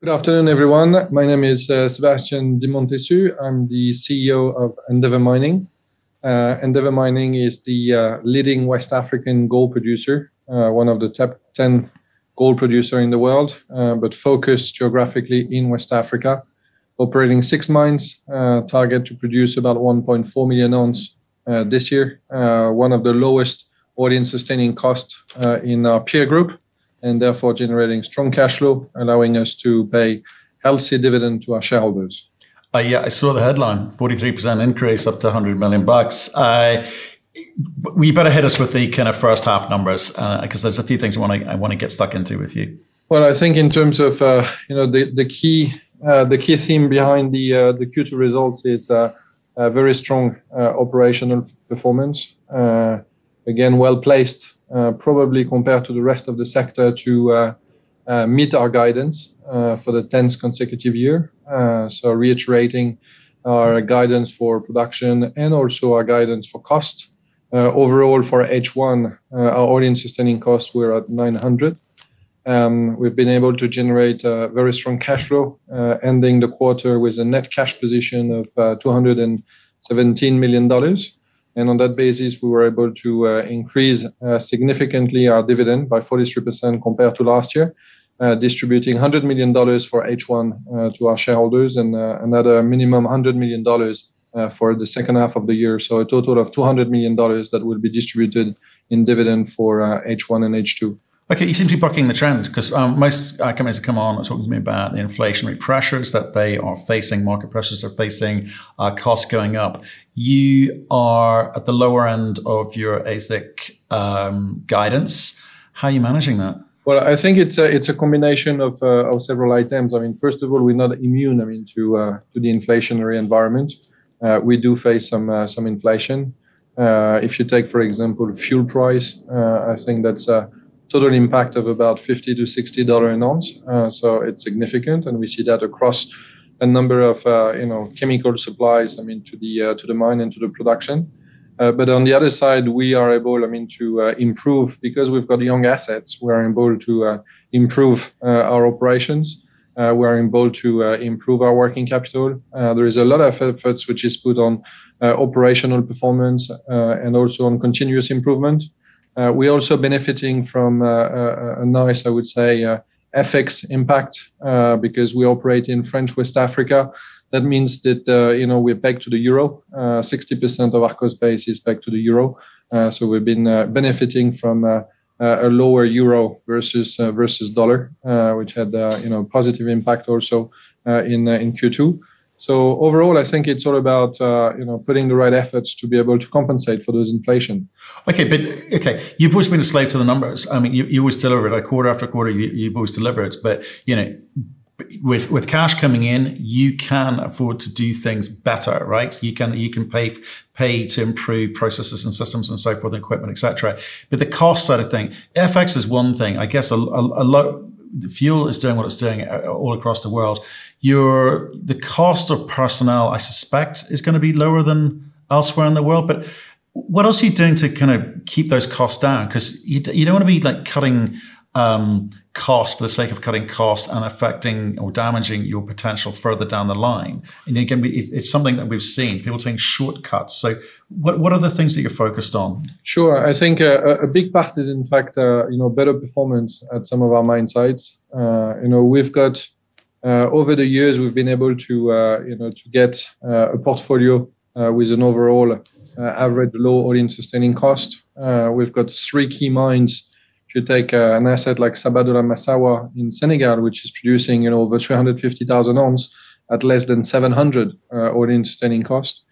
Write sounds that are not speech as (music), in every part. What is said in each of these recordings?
Good afternoon, everyone. My name is uh, Sebastian de Montessus. I'm the CEO of Endeavour Mining. Uh, Endeavour Mining is the uh, leading West African gold producer, uh, one of the top 10 gold producer in the world, uh, but focused geographically in West Africa, operating six mines, uh, target to produce about 1.4 million ounces this year, one of the lowest all-in sustaining cost in our peer group and therefore generating strong cash flow, allowing us to pay healthy dividend to our shareholders. Uh, yeah, I saw the headline: forty-three percent increase, up to hundred million bucks. Uh, we better hit us with the kind of first half numbers because uh, there's a few things I want to I want to get stuck into with you. Well, I think in terms of uh, you know the the key uh, the key theme behind the uh, the Q2 results is a very strong operational performance. again, well placed probably compared to the rest of the sector to uh, uh, meet our guidance for the 10th consecutive year. so reiterating our guidance for production and also our guidance for cost. overall, for H1, our all-in sustaining costs were at 900. Um, we've been able to generate a very strong cash flow, uh, ending the quarter with a net cash position of uh, $217 million. And on that basis, we were able to uh, increase uh, significantly our dividend by 43% compared to last year, uh, distributing $100 million for H1 to our shareholders and another minimum $100 million for the second half of the year. So a total of $200 million that will be distributed in dividend for H1 and H2. Okay, you seem to be bucking the trend because um, most uh, companies have come on and talking to me about the inflationary pressures that they are facing, market pressures are facing, uh, costs going up. You are at the lower end of your AISC um, guidance. How are you managing that? Well, I think it's a, it's a combination of, uh, of several items. I mean, first of all, we're not immune. I mean, to uh, to the inflationary environment. Uh, we do face some uh, some inflation. if you take, for example, fuel price, I think that's a total impact of about 50 to 60 dollar an ounce. Uh, so it's significant, and we see that across a number of uh, you know chemical supplies. I mean, to the uh, to the mine and to the production. Uh, but on the other side, we are able, I mean, to uh, improve because we've got young assets. We are able to uh, improve our operations. we are able to improve our working capital. there is a lot of efforts which is put on operational performance and also on continuous improvement. Uh, we're also benefiting from uh, a, a, nice, I would say, uh, FX impact uh, because we operate in French West Africa. That means that uh, you know we're back to the euro. 60% of our cost base is back to the euro. so we've been benefiting from a lower euro versus versus dollar, which had you know positive impact also in in Q2. So overall, I think it's all about uh, you know putting the right efforts to be able to compensate for those inflation. Okay, but okay, you've always been a slave to the numbers. I mean, you, you always deliver it. Like quarter after quarter, you, you've always delivered. But you know, with with cash coming in, you can afford to do things better, right? You can you can pay pay to improve processes and systems and so forth, and equipment, etc. But the cost side of thing, FX is one thing. I guess a, a, a lot the fuel is doing what it's doing uh, all across the world. Your the cost of personnel, I suspect, is going to be lower than elsewhere in the world. But what else are you doing to kind of keep those costs down? Because you, you don't want to be like cutting um, cost for the sake of cutting costs and affecting or damaging your potential further down the line. And again, it's something that we've seen people taking shortcuts. So, what what are the things that you're focused on? Sure, I think uh, a big part is in fact uh, you know better performance at some of our mine sites. Uh, you know, we've got uh, over the years we've been able to uh, you know to get uh, a portfolio with an overall average low all-in sustaining cost. we've got three key mines if you take uh, an asset like Sabodala Massawa in Senegal, which is producing you know over 350,000 ounces at less than 700 uh, all-in sustaining cost.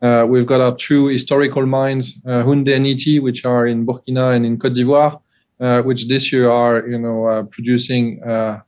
Uh, we've got our two historical mines, uh, Houndé and Ity, which are in Burkina and in Côte d'Ivoire, uh, which this year are you know uh, producing. Uh,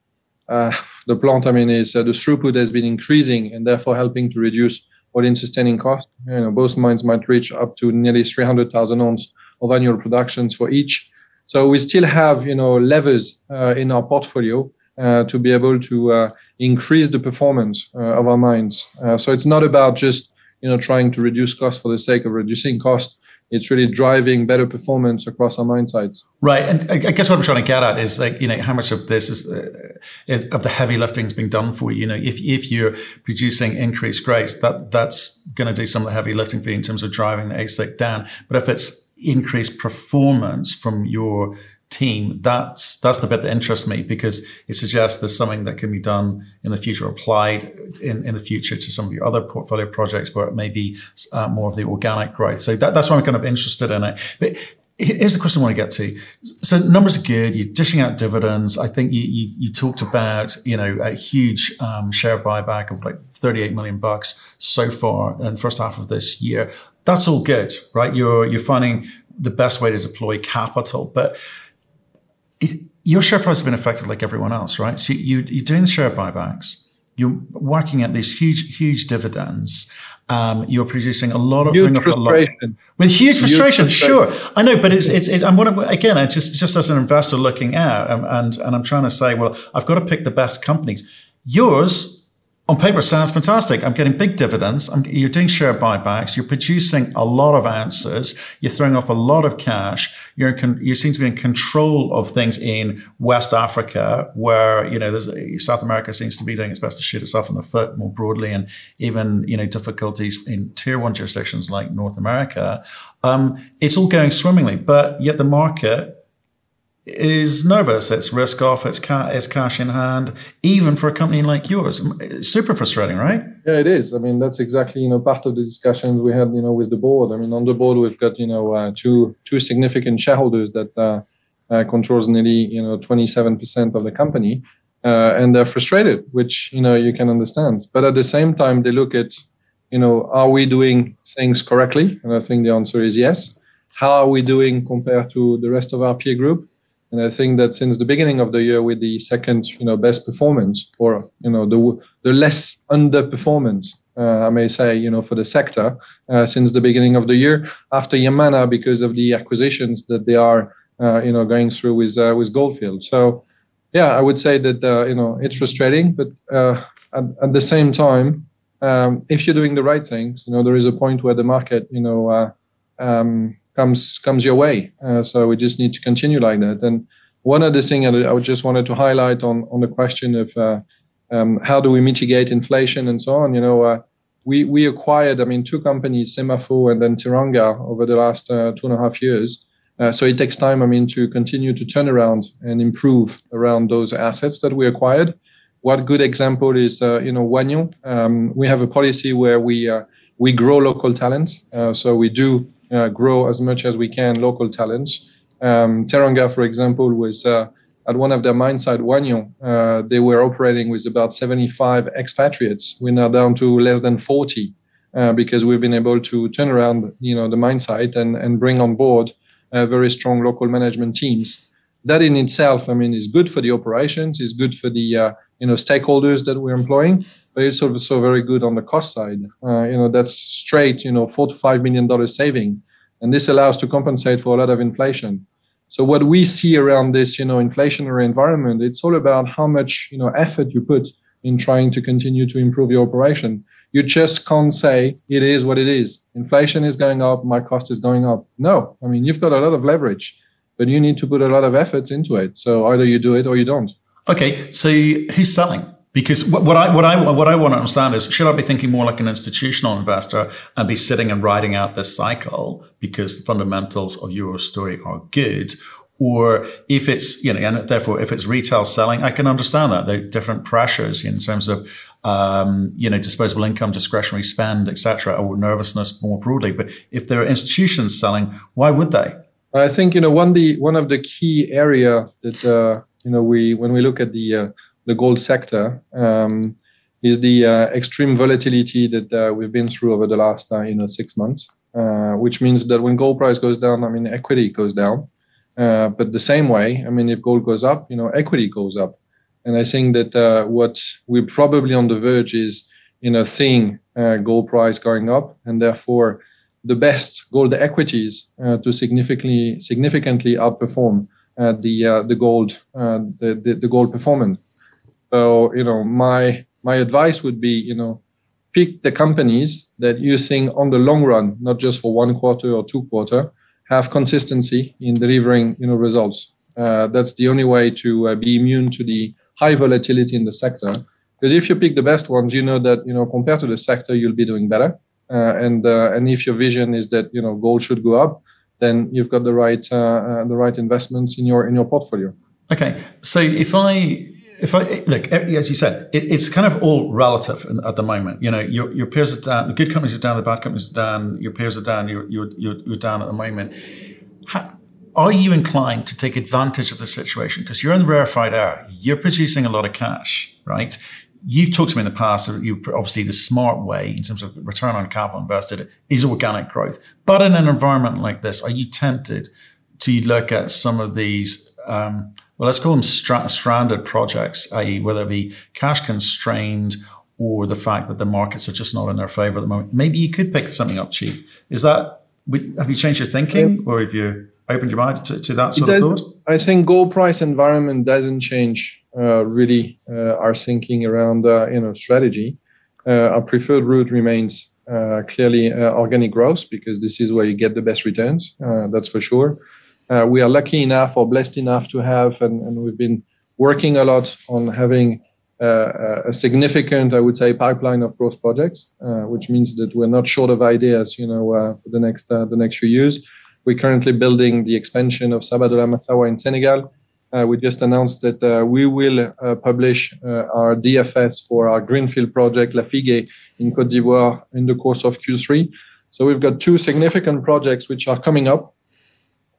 (laughs) the plant, I mean, is the throughput has been increasing and therefore helping to reduce all-in sustaining cost. You know, both mines might reach up to nearly 300,000 ounces of annual productions for each. So we still have, you know, levers uh, in our portfolio uh, to be able to uh, increase the performance uh, of our mines. Uh, so it's not about just, you know, trying to reduce cost for the sake of reducing cost. it's really driving better performance across our mine sites. Right, and I guess what I'm trying to get at is like you know how much of this is uh, of the heavy lifting is being done for you. You know, if if you're producing increased grades, that that's going to do some of the heavy lifting for you in terms of driving the AISC down. But if it's increased performance from your team, that's that's the bit that interests me because it suggests there's something that can be done in the future, applied in, in the future to some of your other portfolio projects where it may be uh, more of the organic growth. So that, that's why I'm kind of interested in it. But here's the question I want to get to. So numbers are good. You're dishing out dividends. I think you you, you talked about you know a huge um, share buyback of like 38 million bucks so far in the first half of this year. That's all good, right? You're you're finding the best way to deploy capital, but it, your share price has been affected like everyone else, right? So you, you're doing the share buybacks. You're working at these huge, huge dividends. Um, you're producing a lot of huge frustration. with huge frustration. Huge frustration. Sure, I know, but it's it's. it's I'm to, again. It's just just as an investor looking out, and, and and I'm trying to say, well, I've got to pick the best companies. Yours on paper sounds fantastic. I'm getting big dividends. I'm, you're doing share buybacks. You're producing a lot of ounces. You're throwing off a lot of cash. You're in, you seem to be in control of things in West Africa, where you know South America seems to be doing its best to shoot itself in the foot more broadly, and even you know difficulties in tier one jurisdictions like North America. Um, it's all going swimmingly, but yet the market is nervous. It's risk off. It's, ca- it's cash in hand, even for a company like yours. It's super frustrating, right? Yeah, it is. I mean, that's exactly you know part of the discussions we had you know with the board. I mean, on the board we've got you know uh, two two significant shareholders that uh, uh, controls nearly you know 27% of the company, uh, and they're frustrated, which you know you can understand. But at the same time, they look at you know are we doing things correctly? And I think the answer is yes. How are we doing compared to the rest of our peer group? And I think that since the beginning of the year, with the second, you know, best performance, or you know, the the less underperformance, uh, I may say, you know, for the sector uh, since the beginning of the year, after Yamana, because of the acquisitions that they are, uh, you know, going through with uh, with Goldfield. So, yeah, I would say that uh, you know it's frustrating, but uh, at, at, the same time, um, if you're doing the right things, you know, there is a point where the market, you know. Um, comes comes your way. Uh, so we just need to continue like that. And one other thing I just wanted to highlight on on the question of uh, um, how do we mitigate inflation and so on. You know, uh, we we acquired, I mean, two companies, Semafo and then Teranga, over the last uh, two and a half years. Uh, so it takes time, I mean, to continue to turn around and improve around those assets that we acquired. What good example is, uh, you know, Wahgnion. Um, we have a policy where we we grow local talent. so we do grow as much as we can local talents. Um, Teranga, for example, was uh, at one of their mine site, Wahgnion, uh, they were operating with about 75 expatriates. We're now down to less than 40 uh, because we've been able to turn around, you know, the mine site and, and bring on board uh, very strong local management teams. That in itself, I mean, is good for the operations, is good for the, uh, you know, stakeholders that we're employing, but it's also very good on the cost side. Uh, you know, that's straight, you know, four to five million dollars saving, and this allows to compensate for a lot of inflation. So what we see around this, you know, inflationary environment, it's all about how much, you know, effort you put in trying to continue to improve your operation. You just can't say it is what it is. Inflation is going up, my cost is going up. No, I mean, you've got a lot of leverage, but you need to put a lot of efforts into it. So either you do it or you don't. Okay, so who's selling? Because what I what I what I want to understand is should I be thinking more like an institutional investor and be sitting and riding out this cycle because the fundamentals of your story are good, or if it's you know and therefore if it's retail selling, I can understand that there are different pressures in terms of um, you know disposable income, discretionary spend, etc., or nervousness more broadly. But if there are institutions selling, why would they? I think you know one the one of the key area that uh, you know we when we look at the uh, the gold sector um, is the uh, extreme volatility that uh, we've been through over the last uh, you know six months, uh, which means that when gold price goes down, I mean equity goes down, uh, but the same way, I mean if gold goes up, you know equity goes up, and I think that what we're probably on the verge is you know seeing gold price going up, and therefore the best gold equities to significantly significantly outperform the the gold the, the, the gold performance. So, you know, my my advice would be, you know, pick the companies that you think on the long run, not just for one quarter or two quarter, have consistency in delivering you know results. Uh, that's the only way to uh, be immune to the high volatility in the sector. Because if you pick the best ones, you know that you know compared to the sector, you'll be doing better. Uh, and uh, and if your vision is that you know gold should go up, then you've got the right uh, the right investments in your in your portfolio. Okay, so if I if I look, as you said, it, it's kind of all relative at the moment. You know, your, your peers are down, the good companies are down, the bad companies are down, your peers are down, you're, you're, you're, down at the moment. How, are you inclined to take advantage of the situation? Because you're in the rarefied air, you're producing a lot of cash, right? You've talked to me in the past, you obviously the smart way in terms of return on capital invested is organic growth. But in an environment like this, are you tempted to look at some of these um, well, let's call them stra- stranded projects, i.e., whether it be cash constrained or the fact that the markets are just not in their favor at the moment. Maybe you could pick something up cheap. Is that, have you changed your thinking or have you opened your mind to, to that sort of thought? I think gold price environment doesn't change really uh, our thinking around, uh, you know, strategy. Uh, our preferred route remains uh, clearly uh, organic growth because this is where you get the best returns. that's for sure uh, we are lucky enough or blessed enough to have, and, and we've been working a lot on having uh, a significant, I would say, pipeline of growth projects, uh, which means that we're not short of ideas, you know, uh, for the next uh, the next few years. We're currently building the expansion of Sabodala-Massawa in Senegal. Uh, we just announced that we will publish our DFS for our greenfield project Lafigué in Côte d'Ivoire in the course of Q3. So we've got two significant projects which are coming up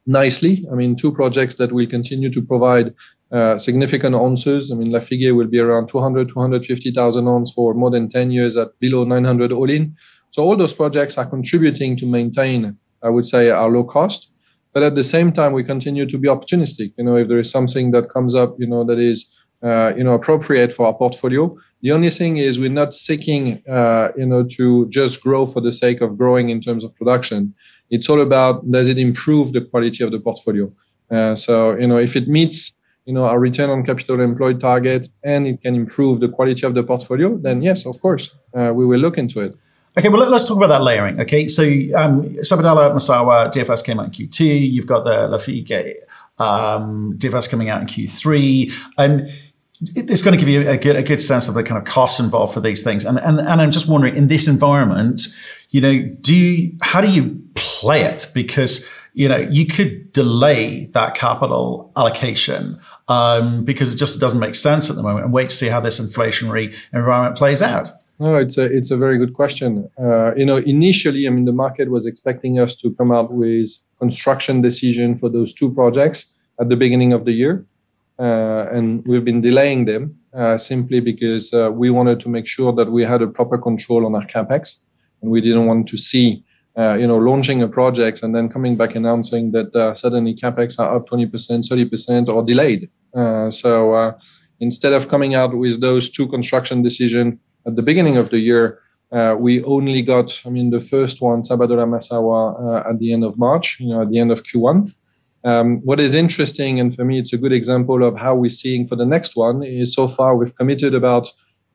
nicely. I mean, two projects that will continue to provide uh, significant ounces. I mean, Lafigué will be around 200, 250,000 ounces for more than 10 years at below 900 all in. So all those projects are contributing to maintain, I would say, our low cost. But at the same time, we continue to be opportunistic. You know, if there is something that comes up, you know, that is, uh, you know, appropriate for our portfolio. The only thing is we're not seeking, uh, you know, to just grow for the sake of growing in terms of production. It's all about does it improve the quality of the portfolio? Uh, so, you know, if it meets, you know, our return on capital employed targets and it can improve the quality of the portfolio, then yes, of course, uh, we will look into it. Okay, well, let's talk about that layering. Okay, so um, Sabodala-Massawa, DFS came out in Q2. You've got the Lafigué um, DFS coming out in Q3. And it's going to give you a good, a good sense of the kind of costs involved for these things. And, and, and I'm just wondering in this environment, you know, do you, how do you play it? Because, you know, you could delay that capital allocation, um, because it just doesn't make sense at the moment and wait to see how this inflationary environment plays out. No, it's a, it's a very good question. Uh, you know, initially, I mean, the market was expecting us to come out with construction decision for those two projects at the beginning of the year. Uh, and we've been delaying them uh, simply because uh, we wanted to make sure that we had a proper control on our capex, and we didn't want to see, you know, launching a project and then coming back announcing that suddenly capex are up 20%, 30%, or delayed. so instead of coming out with those two construction decisions at the beginning of the year, uh, we only got, I mean, the first one, Sabodala-Massawa, uh, at the end of March, you know, at the end of Q1. Um, what is interesting, and for me, it's a good example of how we're seeing for the next one, is so far we've committed about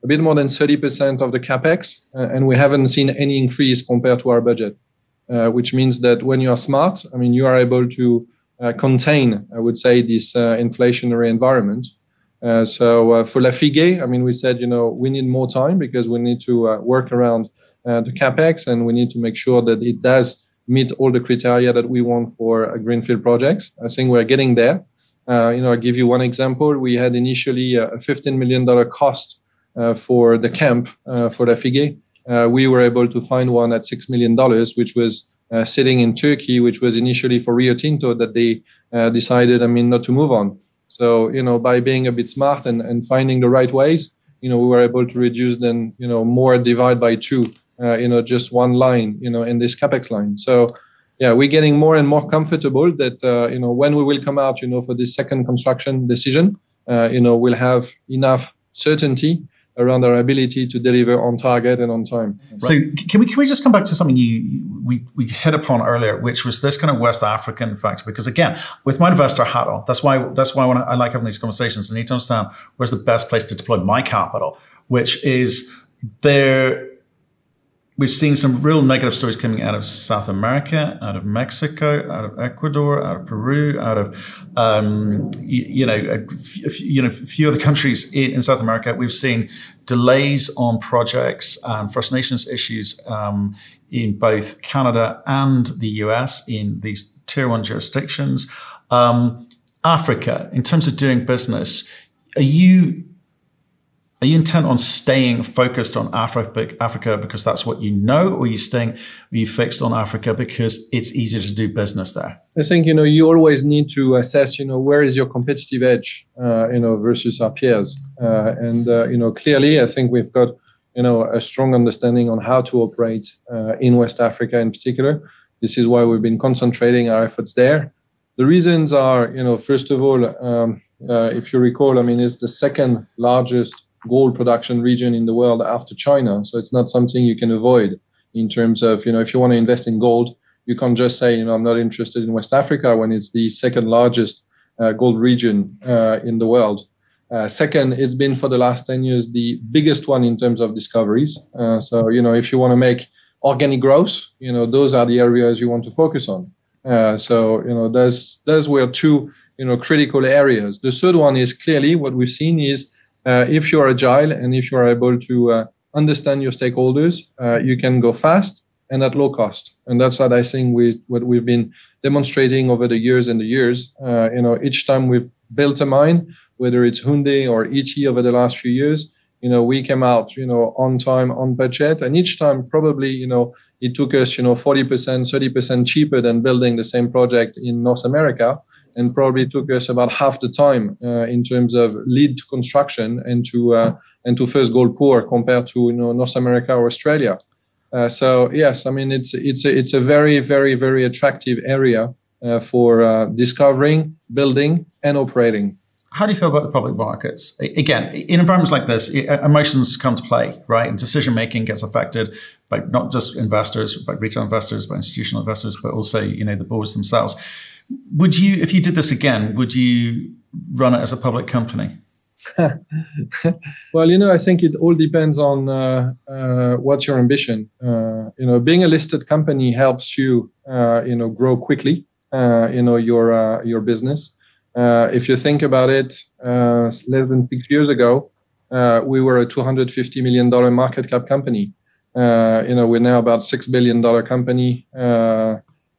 a bit more than 30% of the capex, uh, and we haven't seen any increase compared to our budget, uh, which means that when you are smart, I mean, you are able to uh, contain, I would say, this uh, inflationary environment. Uh, so uh, for Lafigué, I mean, we said, you know, we need more time because we need to work around the capex, and we need to make sure that it does meet all the criteria that we want for greenfield projects. I think we're getting there. Uh, you know, I'll give you one example. We had initially a $15 million cost uh, for the camp uh, for Lafigué. Uh, we were able to find one at $6 million, which was uh, sitting in Turkey, which was initially for Rio Tinto that they uh, decided, I mean, not to move on. So, you know, by being a bit smart and, and finding the right ways, you know, we were able to reduce then, you know, more divide by two uh, you know, just one line, you know, in this capex line. So, yeah, we're getting more and more comfortable that, uh, you know, when we will come out, you know, for this second construction decision, uh, you know, we'll have enough certainty around our ability to deliver on target and on time. So can we can we just come back to something you we we hit upon earlier, which was this kind of West African factor? Because again, with my investor hat on, that's why that's why I, I like having these conversations, I need to understand where's the best place to deploy my capital, which is there we've seen some real negative stories coming out of South America, out of Mexico, out of Ecuador, out of Peru, out of um, you, you, know, a, you know, a few other countries in, in, South America. We've seen delays on projects and First Nations issues um, in both Canada and the US in these tier one jurisdictions. Um, Africa, in terms of doing business, are you are you intent on staying focused on Africa, Africa because that's what you know, or are you staying, are you fixed on Africa because it's easier to do business there? I think you know you always need to assess, you know, where is your competitive edge, uh, you know, versus our peers, uh, and uh, you know, clearly, I think we've got, you know, a strong understanding on how to operate uh, in West Africa in particular. This is why we've been concentrating our efforts there. The reasons are, you know, first of all, um, uh, if you recall, I mean, it's the second largest gold production region in the world after China. So it's not something you can avoid in terms of, you know, if you want to invest in gold, you can't just say, you know, I'm not interested in West Africa when it's the second largest uh, gold region uh, in the world. Uh, second, it's been for the last 10 years the biggest one in terms of discoveries. Uh, so, you know, if you want to make organic growth, you know, those are the areas you want to focus on. Uh, so, you know, those, those were two, you know, critical areas. The third one is clearly what we've seen is uh, if you're agile and if you're able to uh, understand your stakeholders, uh, you can go fast and at low cost. And that's what I think we what we've been demonstrating over the years and the years. Uh, you know, each time we've built a mine, whether it's Houndé or Ity over the last few years, you know, we came out, you know, on time, on budget, and each time probably, you know, it took us, you know, 40%, 30% cheaper than building the same project in North America and probably took us about half the time uh, in terms of lead to construction and to uh, and to first gold pour compared to you know North America or Australia. Uh, so yes, I mean it's it's a, it's a very very very attractive area uh, for uh, discovering, building, and operating. How do you feel about the public markets? Again, in environments like this, emotions come to play, right? And decision making gets affected by not just investors, by retail investors, by institutional investors, but also you know the boards themselves would you, if you did this again, would you run it as a public company? (laughs) well, you know, I think it all depends on uh, uh, what's your ambition. Uh, you know, being a listed company helps you, uh, you know, grow quickly. Uh, you know, your uh, your business. if you think about it, less than six years ago, we were a 250 million dollar market cap company. you know, we're now about six billion dollar company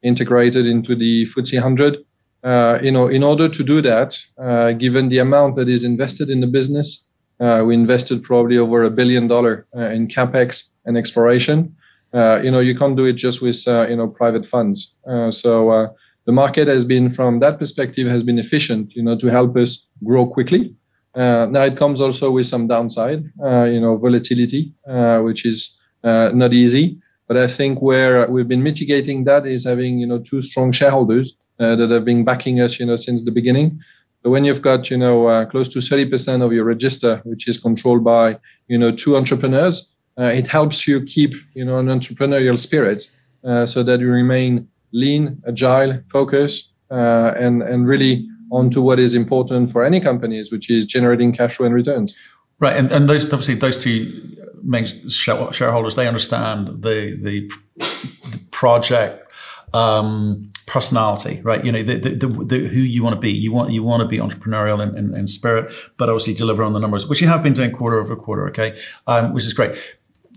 integrated into the FTSE 100. Uh, you know, in order to do that, uh, given the amount that is invested in the business, uh, we invested probably over a billion dollar uh, in capex and exploration. Uh, you know, you can't do it just with uh, you know private funds. so the market has been, from that perspective, has been efficient. You know, to help us grow quickly. now it comes also with some downside. you know, volatility, which is not easy. But I think where we've been mitigating that is having, you know, two strong shareholders uh, that have been backing us, you know, since the beginning. So when you've got, you know, uh, close to 30% of your register, which is controlled by, you know, two entrepreneurs, uh, it helps you keep, you know, an entrepreneurial spirit uh, so that you remain lean, agile, focused, uh, and, and really onto what is important for any companies, which is generating cash flow and returns. Right. And, and those, obviously, those two shareholders they understand the the, the project um, personality, right? You know, the, the, the, who you want to be. You want you want to be entrepreneurial in, in, in, spirit, but obviously deliver on the numbers, which you have been doing quarter over quarter, okay, um, which is great.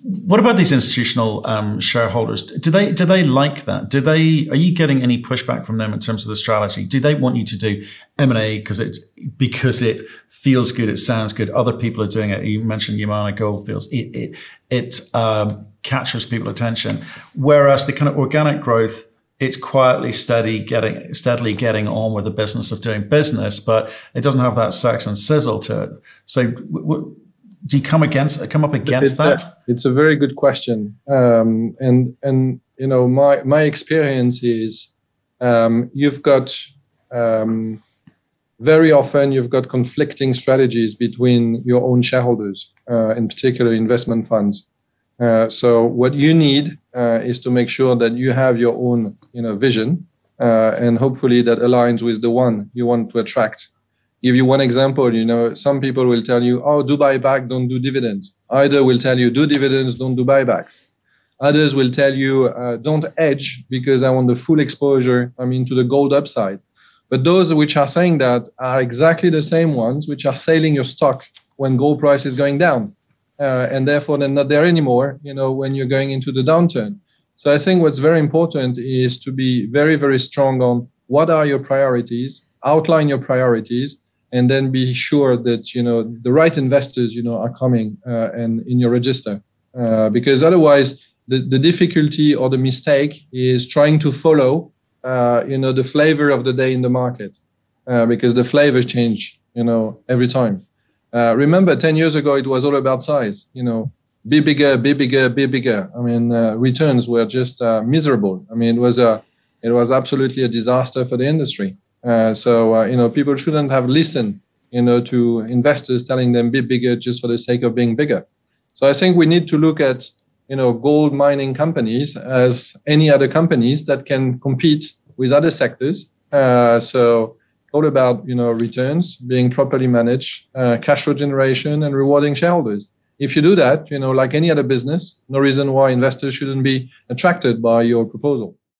What about these institutional um, shareholders? Do they do they like that? Do they are you getting any pushback from them in terms of the strategy? Do they want you to do M and A because it because it feels good, it sounds good. Other people are doing it. You mentioned Yamana Gold Fields. It it it um, captures people attention, whereas the kind of organic growth it's quietly steady getting steadily getting on with the business of doing business, but it doesn't have that sex and sizzle to it. So w- w- do you come against come up against it's that? A, it's a very good question, um, and and you know my my experience is um, you've got um, very often you've got conflicting strategies between your own shareholders, uh, in particular investment funds. Uh, so what you need uh, is to make sure that you have your own you know vision, uh, and hopefully that aligns with the one you want to attract give you one example, you know, some people will tell you, oh, do buyback, don't do dividends. Either will tell you, do dividends, don't do buybacks. Others will tell you, uh, don't edge because I want the full exposure, I mean, to the gold upside. But those which are saying that are exactly the same ones which are selling your stock when gold price is going down. Uh, and therefore they're not there anymore, you know, when you're going into the downturn. So I think what's very important is to be very, very strong on what are your priorities, outline your priorities, and then be sure that you know the right investors you know are coming uh, and in your register. Uh, because otherwise the, the difficulty or the mistake is trying to follow uh, you know the flavor of the day in the market uh, because the flavors change you know every time. Uh, remember 10 years ago it was all about size you know be bigger be bigger be bigger. I mean uh, returns were just miserable. I mean it was a it was absolutely a disaster for the industry so uh, you know, people shouldn't have listened, you know, to investors telling them be bigger just for the sake of being bigger. So I think we need to look at you know gold mining companies as any other companies that can compete with other sectors. Uh, so all about you know returns being properly managed, uh, cash flow generation, and rewarding shareholders. If you do that, you know, like any other business, no reason why investors shouldn't be attracted by your proposal.